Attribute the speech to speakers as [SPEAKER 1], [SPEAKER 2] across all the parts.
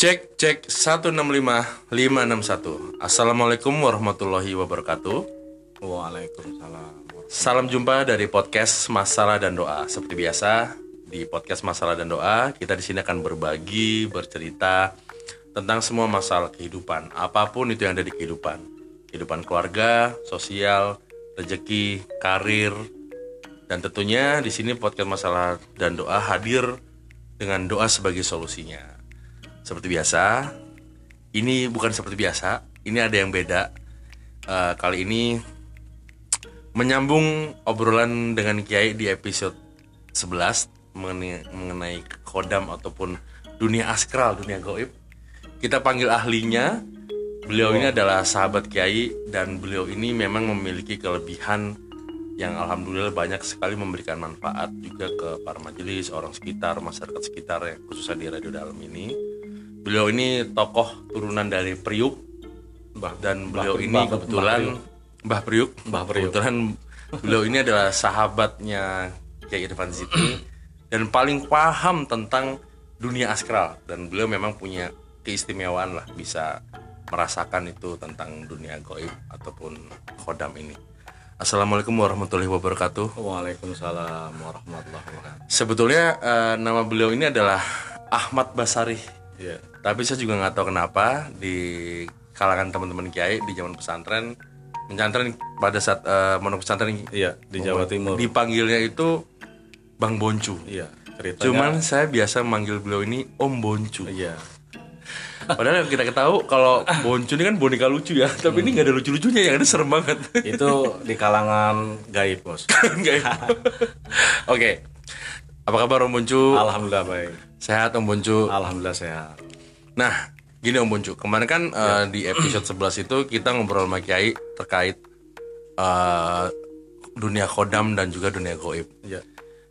[SPEAKER 1] Cek cek 165 561. Assalamualaikum warahmatullahi wabarakatuh.
[SPEAKER 2] Waalaikumsalam.
[SPEAKER 1] Salam jumpa dari podcast Masalah dan Doa. Seperti biasa di podcast Masalah dan Doa kita di sini akan berbagi, bercerita tentang semua masalah kehidupan, apa pun itu yang ada di kehidupan. Kehidupan keluarga, sosial, rezeki, karir, dan tentunya di sini podcast Masalah dan Doa hadir dengan doa sebagai solusinya. Seperti biasa, ini bukan seperti biasa, ini ada yang beda. Eh, kali ini menyambung obrolan dengan Kiai di episode 11 mengenai, mengenai kodam ataupun dunia askral, dunia goib. Kita panggil ahlinya. Beliau ini adalah sahabat Kiai dan beliau ini memang memiliki kelebihan yang alhamdulillah banyak sekali memberikan manfaat juga ke para majelis, orang sekitar, masyarakat sekitar ya, khususnya di Radio Dalam ini. Beliau ini tokoh turunan dari Priuk
[SPEAKER 2] Mbah
[SPEAKER 1] dan beliau
[SPEAKER 2] Mbah-
[SPEAKER 1] ini kebetulan Mbah Priuk.
[SPEAKER 2] Mbah Priuk.
[SPEAKER 1] Kebetulan beliau ini adalah sahabatnya Kiai Irfan Zikri dan paling paham tentang dunia askral dan beliau memang punya keistimewaan lah bisa merasakan itu tentang dunia goib ataupun khodam ini. Assalamualaikum warahmatullahi wabarakatuh.
[SPEAKER 2] Waalaikumsalam warahmatullahi wabarakatuh.
[SPEAKER 1] Sebetulnya eh, nama beliau ini adalah Ahmad Basari.
[SPEAKER 2] Iya.
[SPEAKER 1] Tapi saya juga nggak tahu kenapa di kalangan teman-teman kiai di zaman pesantren, pesantren pada saat eh, mondok pesantren
[SPEAKER 2] Iya, di Jawa Timur.
[SPEAKER 1] dipanggilnya itu Bang Boncu.
[SPEAKER 2] Iya, ceritanya.
[SPEAKER 1] Cuman saya biasa manggil beliau ini Om Boncu.
[SPEAKER 2] iya.
[SPEAKER 1] Padahal yang kita ketahui kalau Boncu ini kan boneka lucu ya, tapi ini nggak ada lucu-lucunya, yang ada serem banget.
[SPEAKER 2] Itu di kalangan gaib, Bos.
[SPEAKER 1] Ya? Oke, apa kabar Om Boncu?
[SPEAKER 2] Alhamdulillah baik.
[SPEAKER 1] Sehat Om Boncu?
[SPEAKER 2] Alhamdulillah sehat.
[SPEAKER 1] Nah, gini Om Boncu, kemarin kan eh, di episode 11 itu kita ngobrol sama Kiai terkait eh, dunia kodam dan juga dunia goib.
[SPEAKER 2] Iya.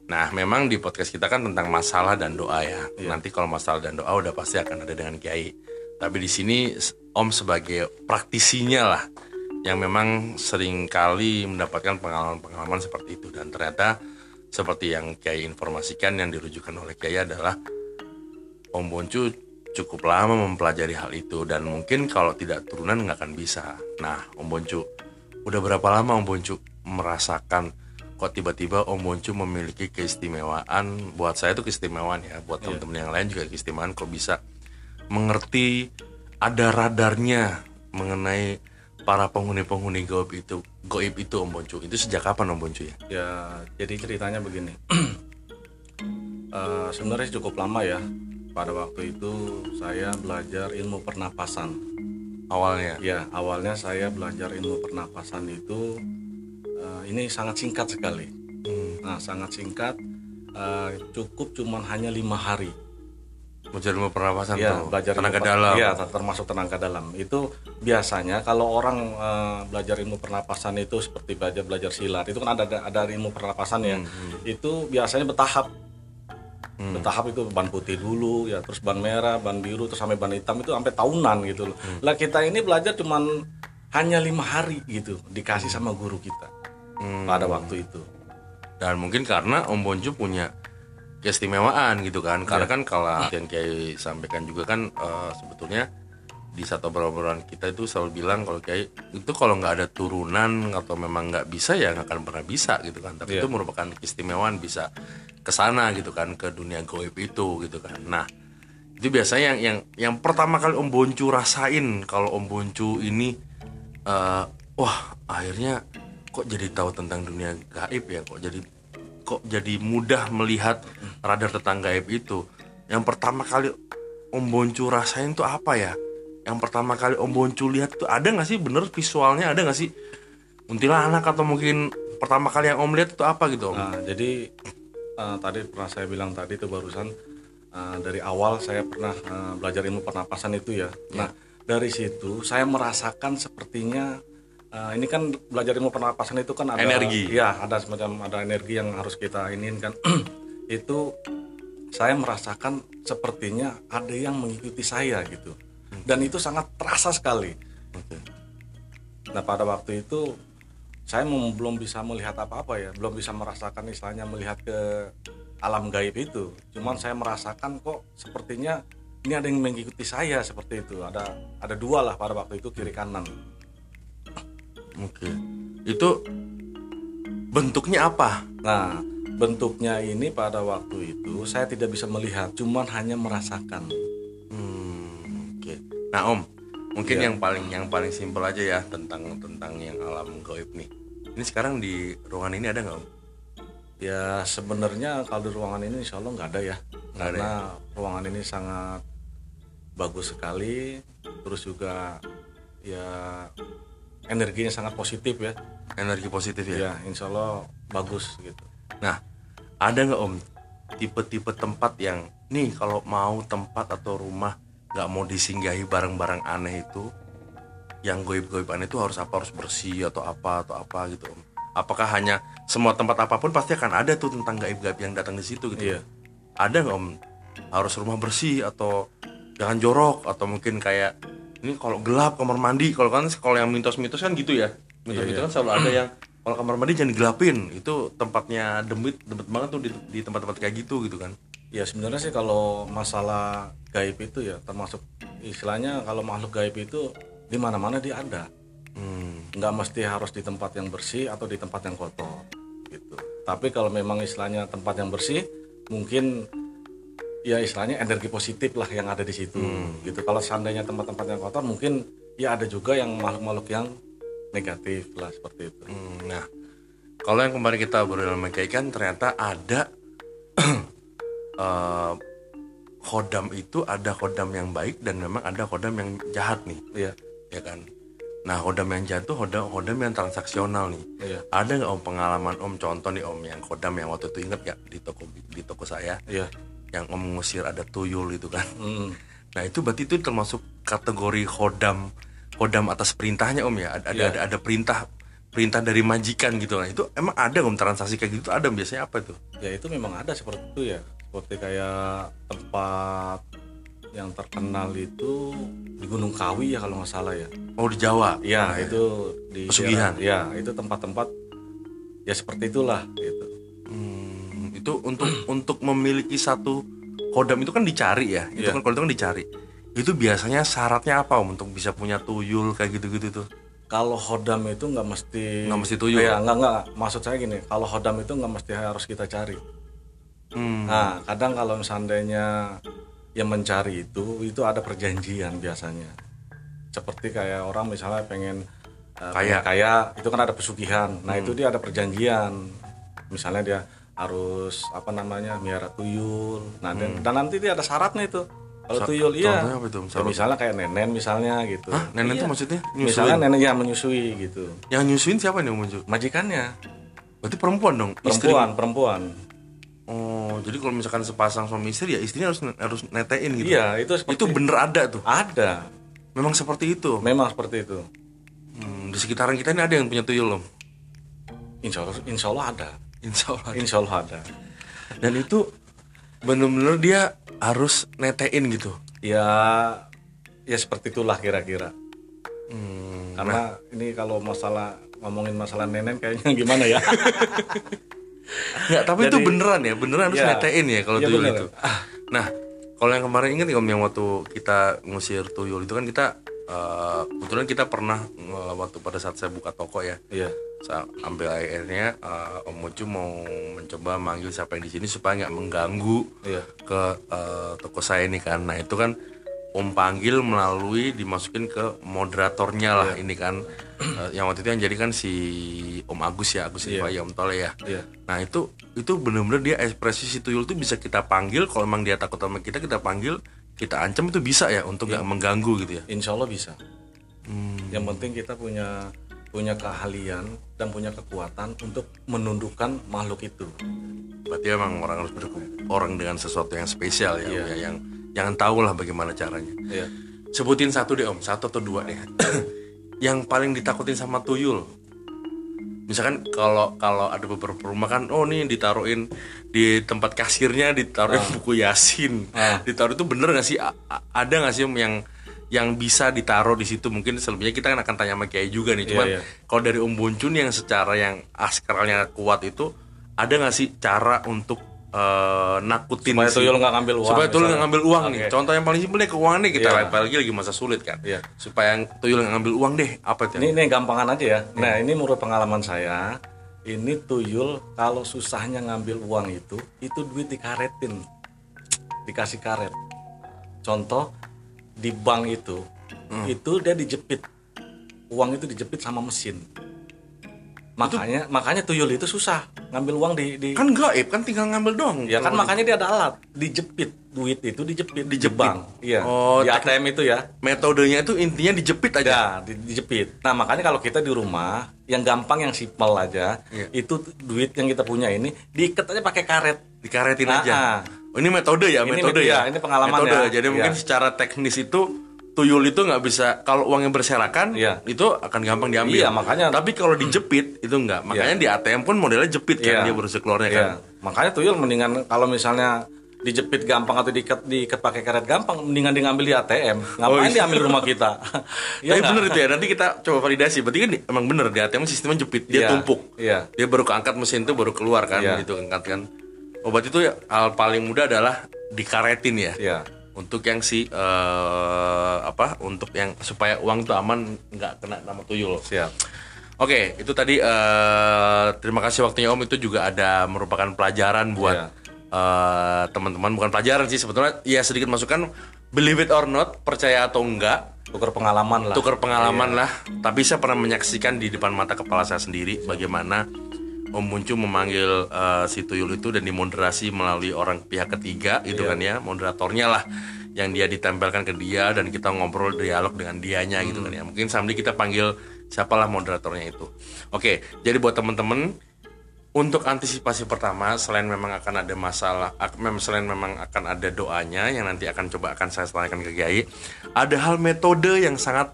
[SPEAKER 1] Nah, memang di podcast kita kan tentang masalah dan doa ya. Nanti kalau masalah dan doa udah pasti akan ada dengan Kiai. Tapi di sini Om sebagai praktisinya lah yang memang sering kali mendapatkan pengalaman-pengalaman seperti itu dan ternyata seperti yang Kiai informasikan yang dirujukan oleh Kiai adalah Om Boncu cukup lama mempelajari hal itu dan mungkin kalau tidak turunan nggak akan bisa. Nah, Om Boncu, udah berapa lama Om Boncu merasakan kok tiba-tiba Om Boncu memiliki keistimewaan? Buat saya itu keistimewaan ya, buat teman-teman yang lain juga keistimewaan kok bisa mengerti ada radarnya mengenai para penghuni-penghuni goib itu. Goib itu Om Boncu. Itu sejak kapan Om Boncu ya?
[SPEAKER 2] Ya, jadi ceritanya begini. Eh, sebenarnya cukup lama ya. Pada waktu itu saya belajar ilmu pernapasan.
[SPEAKER 1] Awalnya.
[SPEAKER 2] Ya, awalnya saya belajar ilmu pernapasan itu eh, ini sangat singkat sekali. Nah, sangat singkat, eh, cukup cuman hanya lima hari.
[SPEAKER 1] Belajar ilmu pernapasan
[SPEAKER 2] Ya,
[SPEAKER 1] tuh.
[SPEAKER 2] belajar
[SPEAKER 1] tenaga
[SPEAKER 2] ilmu
[SPEAKER 1] dalam.
[SPEAKER 2] Iya, ter- termasuk tenaga dalam. Itu biasanya kalau orang eh, belajar ilmu pernapasan itu seperti belajar belajar silat, itu kan ada ada ilmu pernapasan ya. Itu biasanya bertahap. Bertahap itu ban putih dulu, ya terus ban merah, ban biru, terus sampai ban hitam itu sampai tahunan gitu loh. Lah kita ini belajar cuman hanya lima hari gitu, dikasih sama guru kita. Pada waktu itu.
[SPEAKER 1] dan mungkin karena Om Boncu punya keistimewaan gitu kan. Karena kan kalau yang Kiai sampaikan juga kan eh, sebetulnya di satu obrolan kita itu selalu bilang kalau Kiai itu kalau nggak ada turunan atau memang nggak bisa ya nggak akan pernah bisa gitu kan. Tapi
[SPEAKER 2] Iya.
[SPEAKER 1] itu merupakan keistimewaan bisa ke sana gitu kan ke dunia goib itu gitu kan. Nah itu biasanya yang yang yang pertama kali Om Boncu rasain kalau Om Boncu ini eh, wah akhirnya kok jadi tahu tentang dunia gaib ya kok jadi kok jadi mudah melihat radar tentang gaib itu. Yang pertama kali Om Boncu rasain tuh apa ya yang pertama kali Om Boncu lihat tuh ada nggak sih bener visualnya ada nggak sih kuntilanak atau mungkin pertama kali yang Om lihat itu apa gitu Om
[SPEAKER 2] Nah, jadi eh, tadi pernah saya bilang tadi itu barusan eh, dari awal saya pernah eh, belajar ilmu pernapasan itu ya. Nah, dari situ saya merasakan sepertinya eh, ini kan belajar ilmu pernapasan itu kan ada
[SPEAKER 1] Energi.
[SPEAKER 2] Ya, ada semacam ada energi yang harus kita inginkan. itu saya merasakan sepertinya ada yang mengikuti saya gitu. Dan itu sangat terasa sekali. Nah, pada waktu itu saya belum bisa melihat apa-apa ya, belum bisa merasakan istilahnya melihat ke alam gaib itu. Cuman saya merasakan kok sepertinya ini ada yang mengikuti saya seperti itu ada ada dua lah pada waktu itu kiri kanan
[SPEAKER 1] Oke. Itu bentuknya apa?
[SPEAKER 2] nah bentuknya ini pada waktu itu saya tidak bisa melihat cuman hanya merasakan
[SPEAKER 1] Hmm. Nah, Om, mungkin
[SPEAKER 2] Iya.
[SPEAKER 1] yang paling yang paling simpel aja ya tentang tentang yang alam gaib nih. Ini sekarang di ruangan ini ada nggak, Om?
[SPEAKER 2] ya sebenarnya kalau di ruangan ini insya Allah nggak ada ya
[SPEAKER 1] Nggak ada
[SPEAKER 2] karena ruangan ini sangat bagus sekali terus juga ya energinya sangat positif ya
[SPEAKER 1] Energi positif ya.
[SPEAKER 2] ya insya Allah bagus gitu
[SPEAKER 1] Nah, ada nggak Om tipe-tipe tempat yang nih kalau mau tempat atau rumah nggak mau disinggahi barang-barang aneh itu yang goib-goib aneh itu harus apa harus bersih atau apa atau apa gitu Om. Apakah hanya semua tempat apa pun pasti akan ada tuh tentang gaib-gaib yang datang di situ gitu.
[SPEAKER 2] Iya.
[SPEAKER 1] Ada nggak Om harus rumah bersih atau jangan jorok atau mungkin kayak ini kalau gelap kamar mandi kalau kan kalau yang mitos-mitos kan gitu ya. Mitos-mitos kan selalu ada yang kalau kamar mandi jangan digelapin itu tempatnya demit demit banget tuh di, di tempat-tempat kayak gitu gitu kan
[SPEAKER 2] ya sebenarnya sih kalau masalah gaib itu ya termasuk istilahnya kalau makhluk gaib itu di mana-mana dia ada.
[SPEAKER 1] Hmm.
[SPEAKER 2] nggak mesti harus di tempat yang bersih atau di tempat yang kotor gitu. Tapi kalau memang istilahnya tempat yang bersih mungkin ya istilahnya energi positif lah yang ada di situ gitu. Kalau seandainya tempat-tempat yang kotor mungkin ya ada juga yang makhluk-makhluk yang negatif lah seperti itu.
[SPEAKER 1] Hmm, nah kalau yang kemarin kita berulang kan ternyata ada eh, kodam itu ada kodam yang baik dan memang ada kodam yang jahat nih.
[SPEAKER 2] Iya.
[SPEAKER 1] Ya kan? Nah kodam yang jahat tuh kodam kodam yang transaksional nih.
[SPEAKER 2] Iya.
[SPEAKER 1] Ada nggak om pengalaman om contoh nih om yang kodam yang waktu itu inget gak di toko di toko saya?
[SPEAKER 2] Iya.
[SPEAKER 1] Yang om mengusir ada tuyul itu kan?
[SPEAKER 2] Mm.
[SPEAKER 1] nah itu berarti itu termasuk kategori kodam kodam atas perintahnya om ya? Ada ada,
[SPEAKER 2] Iya.
[SPEAKER 1] ada, ada perintah perintah dari majikan gitu. Nah itu emang ada om transaksi kayak gitu ada biasanya apa tuh
[SPEAKER 2] ya itu memang ada seperti itu ya seperti kayak tempat yang terkenal itu di Gunung Kawi ya kalau nggak salah ya.
[SPEAKER 1] Oh di Jawa?
[SPEAKER 2] Ya itu di
[SPEAKER 1] Pesugihan.
[SPEAKER 2] daerah- ya itu tempat-tempat ya seperti itulah gitu.
[SPEAKER 1] Hmm, itu untuk untuk memiliki satu kodam itu kan dicari ya? Itu
[SPEAKER 2] Iya.
[SPEAKER 1] kan itu kan dicari. Itu biasanya syaratnya apa om untuk bisa punya tuyul kayak gitu-gitu tuh?
[SPEAKER 2] Kalau hodam itu nggak mesti
[SPEAKER 1] Nggak mesti tuyul?
[SPEAKER 2] ya nggak nggak. Maksud saya gini kalau hodam itu nggak mesti harus kita cari
[SPEAKER 1] hmm.
[SPEAKER 2] nah kadang kalau seandainya yang mencari itu itu ada perjanjian biasanya. Seperti kayak orang misalnya pengen uh,
[SPEAKER 1] Kaya.
[SPEAKER 2] pengen kaya. itu kan ada pesugihan. Nah itu dia ada perjanjian. Misalnya dia harus apa namanya miara tuyul. Nah dan, dan nanti dia ada syaratnya itu. Kalau tuyul iya.
[SPEAKER 1] contohnya apa itu,
[SPEAKER 2] Ya, misalnya kayak nenen misalnya gitu.
[SPEAKER 1] Hah, nenen
[SPEAKER 2] Iya.
[SPEAKER 1] maksudnya?
[SPEAKER 2] Misalnya
[SPEAKER 1] nyusuin
[SPEAKER 2] nenek yang menyusui gitu.
[SPEAKER 1] Yang nyusuin siapa nih om Unju?
[SPEAKER 2] majikannya.
[SPEAKER 1] Berarti perempuan dong? Istri?
[SPEAKER 2] Perempuan perempuan
[SPEAKER 1] oh jadi kalau misalkan sepasang suami istri ya istrinya harus harus netein gitu?
[SPEAKER 2] Iya itu seperti
[SPEAKER 1] itu bener ada tuh?
[SPEAKER 2] Ada.
[SPEAKER 1] Memang seperti itu?
[SPEAKER 2] Memang seperti itu.
[SPEAKER 1] Hmm, di sekitaran kita ini ada yang punya tuyul om?
[SPEAKER 2] Insya Allah insya Allah ada.
[SPEAKER 1] Insya Allah
[SPEAKER 2] insya Allah ada.
[SPEAKER 1] Dan itu bener-bener dia harus netein gitu?
[SPEAKER 2] Ya ya seperti itulah kira-kira.
[SPEAKER 1] Hmm,
[SPEAKER 2] karena ini kalau masalah ngomongin masalah nenen kayaknya gimana ya
[SPEAKER 1] Nggak, tapi itu
[SPEAKER 2] Jadi-
[SPEAKER 1] beneran ya beneran harus
[SPEAKER 2] Ya.
[SPEAKER 1] netein ya kalau
[SPEAKER 2] Ya,
[SPEAKER 1] tuyul
[SPEAKER 2] bener.
[SPEAKER 1] itu. Nah kalau yang kemarin ingat om yang waktu kita ngusir tuyul itu kan kita eh, kebetulan kita pernah waktu pada saat saya buka toko ya.
[SPEAKER 2] Iya.
[SPEAKER 1] Saya ambil airnya eh, Om Moju mau mencoba manggil siapa yang di sini supaya nggak mengganggu
[SPEAKER 2] iya.
[SPEAKER 1] ke eh, toko saya ini kan. Nah itu kan Om panggil melalui dimasukin ke moderatornya lah
[SPEAKER 2] Iya.
[SPEAKER 1] ini kan Eh, yang waktu itu yang jadi kan si Om Agus ya Agus. Silva ya Om Tole ya
[SPEAKER 2] iya
[SPEAKER 1] nah itu itu bener-bener dia ekspresi si tuyul itu bisa kita panggil kalau emang dia takut sama kita kita panggil kita ancam itu bisa ya untuk
[SPEAKER 2] Iya.
[SPEAKER 1] nggak mengganggu gitu ya
[SPEAKER 2] insya Allah bisa
[SPEAKER 1] Hmm.
[SPEAKER 2] yang penting kita punya punya keahlian dan punya kekuatan untuk menundukkan makhluk itu
[SPEAKER 1] berarti emang orang harus berku orang dengan sesuatu yang spesial ya,
[SPEAKER 2] Iya.
[SPEAKER 1] ya yang jangan tahu lah bagaimana caranya.
[SPEAKER 2] Iya.
[SPEAKER 1] Sebutin satu deh om. Satu atau dua deh. Yang paling ditakutin sama tuyul. Misalkan kalau kalau ada beberapa rumah kan oh nih ditaruhin di tempat kasirnya ditaruhin buku yasin.
[SPEAKER 2] Ah.
[SPEAKER 1] ditaruh itu bener gak sih? A- a- ada gak sih om yang yang bisa ditaruh di situ? Mungkin selebihnya kita kan akan tanya sama kiai juga nih. Cuman
[SPEAKER 2] Iya, iya.
[SPEAKER 1] kalau dari om Buncun yang secara yang askralnya kuat itu ada gak sih cara untuk eh, nakutin
[SPEAKER 2] Supaya tuyul nggak ngambil uang,
[SPEAKER 1] supaya tuyul nggak ngambil uang nih
[SPEAKER 2] Oke.
[SPEAKER 1] contoh yang paling simpel deh keuangan nih kita
[SPEAKER 2] Iya.
[SPEAKER 1] apalagi lagi masa sulit kan
[SPEAKER 2] Iya.
[SPEAKER 1] supaya tuyul nggak ngambil uang deh apa itu
[SPEAKER 2] Ini ini gampangan aja ya. Nah, ini menurut pengalaman saya, ini tuyul kalau susahnya ngambil uang itu, itu duit dikaretin. Dikasih karet. Contoh di bank itu, itu dia dijepit. Uang itu dijepit sama mesin. Makanya makanya tuyul itu susah ngambil uang di di
[SPEAKER 1] kan gaib kan tinggal ngambil doang
[SPEAKER 2] Ya kan makanya dia ada alat dijepit duit itu dijepit di bank. Iya.
[SPEAKER 1] Oh,
[SPEAKER 2] di ATM itu ya.
[SPEAKER 1] metodenya itu intinya dijepit aja
[SPEAKER 2] Ya, di- dijepit. Nah, makanya kalau kita di rumah, yang gampang yang simpel aja,
[SPEAKER 1] Iya.
[SPEAKER 2] itu duit yang kita punya ini diikat aja pakai karet.
[SPEAKER 1] dikaretin
[SPEAKER 2] Ah,
[SPEAKER 1] aja
[SPEAKER 2] ah.
[SPEAKER 1] oh, ini metode ya
[SPEAKER 2] Ini
[SPEAKER 1] metode
[SPEAKER 2] met-
[SPEAKER 1] ya
[SPEAKER 2] ya, ini pengalaman
[SPEAKER 1] metode
[SPEAKER 2] ya.
[SPEAKER 1] jadi
[SPEAKER 2] Iya.
[SPEAKER 1] mungkin secara teknis itu tuyul itu nggak bisa kalau uangnya berserakan
[SPEAKER 2] Iya.
[SPEAKER 1] itu akan gampang diambil
[SPEAKER 2] Iya, makanya-
[SPEAKER 1] tapi kalau dijepit itu enggak makanya di ATM pun modelnya jepit kan
[SPEAKER 2] Iya.
[SPEAKER 1] dia baru keluarnya
[SPEAKER 2] Iya.
[SPEAKER 1] kan
[SPEAKER 2] Makanya tuyul mendingan kalau misalnya dijepit gampang atau diikat diikat pakai karet gampang, mendingan dia ngambil di ATM. Ngapain
[SPEAKER 1] iya.
[SPEAKER 2] diambil rumah kita? Iya
[SPEAKER 1] Tapi
[SPEAKER 2] nggak?
[SPEAKER 1] bener itu ya, nanti kita coba validasi. Berarti kan emang bener di ATM sistemnya jepit, dia
[SPEAKER 2] Iya,
[SPEAKER 1] tumpuk.
[SPEAKER 2] iya.
[SPEAKER 1] Dia baru keangkat mesin itu baru keluar kan,
[SPEAKER 2] Iya.
[SPEAKER 1] gitu angkat kan. Obat itu ya, hal paling mudah adalah dikaretin ya.
[SPEAKER 2] Iya.
[SPEAKER 1] Untuk yang si eh, apa? Untuk yang supaya uang itu aman nggak kena nama tuyul.
[SPEAKER 2] Siap.
[SPEAKER 1] Oke, itu tadi eh, terima kasih waktunya Om itu juga ada merupakan pelajaran buat
[SPEAKER 2] Iya.
[SPEAKER 1] eh, teman-teman bukan pelajaran sih sebetulnya ya sedikit masukan believe it or not percaya atau enggak
[SPEAKER 2] Tukar pengalaman lah.
[SPEAKER 1] tukar pengalaman lah. Tapi saya pernah menyaksikan di depan mata kepala saya sendiri bagaimana Om Muncu memanggil eh, si tuyul itu dan dimoderasi melalui orang pihak ketiga itu
[SPEAKER 2] Iya.
[SPEAKER 1] kan ya, moderatornya lah yang dia ditempelkan ke dia dan kita ngobrol dialog dengan dianya gitu kan ya.
[SPEAKER 2] Hmm.
[SPEAKER 1] Mungkin sambil kita panggil siapalah moderatornya itu. Oke, jadi buat teman-teman untuk antisipasi pertama selain memang akan ada masalah selain memang akan ada doanya yang nanti akan coba akan saya tanyakan ke Kiai ada hal metode yang sangat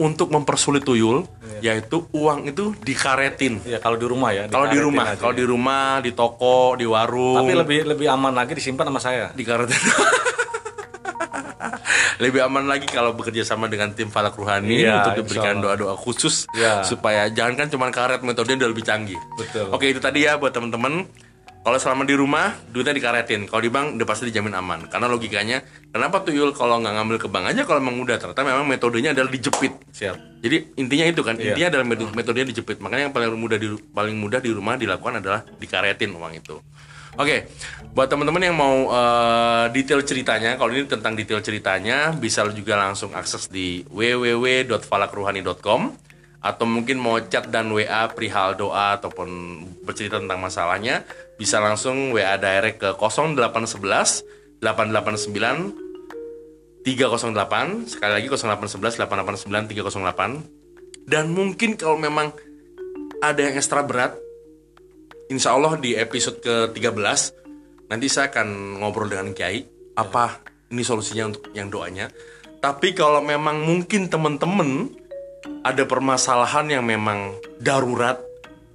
[SPEAKER 1] untuk mempersulit tuyul yaitu uang itu dikaretin
[SPEAKER 2] Iya, kalau di rumah ya.
[SPEAKER 1] kalau di rumah kalau di rumah di toko di warung
[SPEAKER 2] Tapi lebih lebih aman lagi disimpan sama saya.
[SPEAKER 1] dikaretin lebih aman lagi kalau bekerja sama dengan tim falak ruhani
[SPEAKER 2] Iya,
[SPEAKER 1] untuk diberikan doa-doa khusus
[SPEAKER 2] Iya.
[SPEAKER 1] supaya jangan kan cuma karet metodenya udah lebih canggih.
[SPEAKER 2] Betul.
[SPEAKER 1] Oke itu tadi ya buat teman-teman. Kalau selama di rumah duitnya dikaretin, kalau di bank udah pasti dijamin aman. Karena logikanya, kenapa tuyul kalau nggak ngambil ke bank aja kalau memang udah ternyata memang metodenya adalah dijepit.
[SPEAKER 2] Siap.
[SPEAKER 1] Jadi intinya itu kan,
[SPEAKER 2] Iya.
[SPEAKER 1] intinya adalah metode metodenya dijepit. Makanya yang paling mudah di paling mudah di rumah dilakukan adalah dikaretin uang itu. Oke, buat teman-teman yang mau eh, detail ceritanya, kalau ini tentang detail ceritanya bisa juga langsung akses di www.falakruhani.com atau mungkin mau chat dan WA perihal doa ataupun bercerita tentang masalahnya bisa langsung WA direct ke 0811 889 308 sekali lagi 0811 889 308 dan mungkin kalau memang ada yang ekstra berat Insya Allah di episode ke-13 nanti saya akan ngobrol dengan Kiai apa ini solusinya untuk yang doanya. Tapi kalau memang mungkin teman-teman ada permasalahan yang memang darurat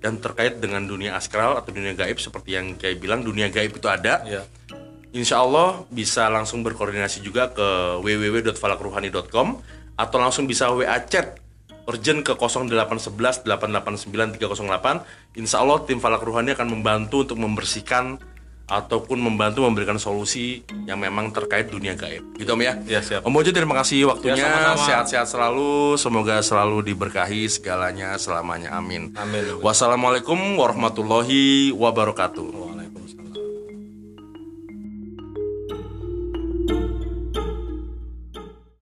[SPEAKER 1] dan terkait dengan dunia astral atau dunia gaib seperti yang Kiai bilang dunia gaib itu ada
[SPEAKER 2] Iya.
[SPEAKER 1] Insya Allah bisa langsung berkoordinasi juga ke www.falakruhani.com atau langsung bisa WA chat urgent ke 0811 889 308. Insya Allah tim Falak Ruhani akan membantu untuk membersihkan ataupun membantu memberikan solusi yang memang terkait dunia gaib. Gitu Om ya?
[SPEAKER 2] Ya, siap.
[SPEAKER 1] Om Bojo terima kasih waktunya.
[SPEAKER 2] Ya.
[SPEAKER 1] Sehat-sehat selalu. Semoga selalu diberkahi segalanya selamanya. Amin.
[SPEAKER 2] Amin.
[SPEAKER 1] Wassalamualaikum warahmatullahi wabarakatuh.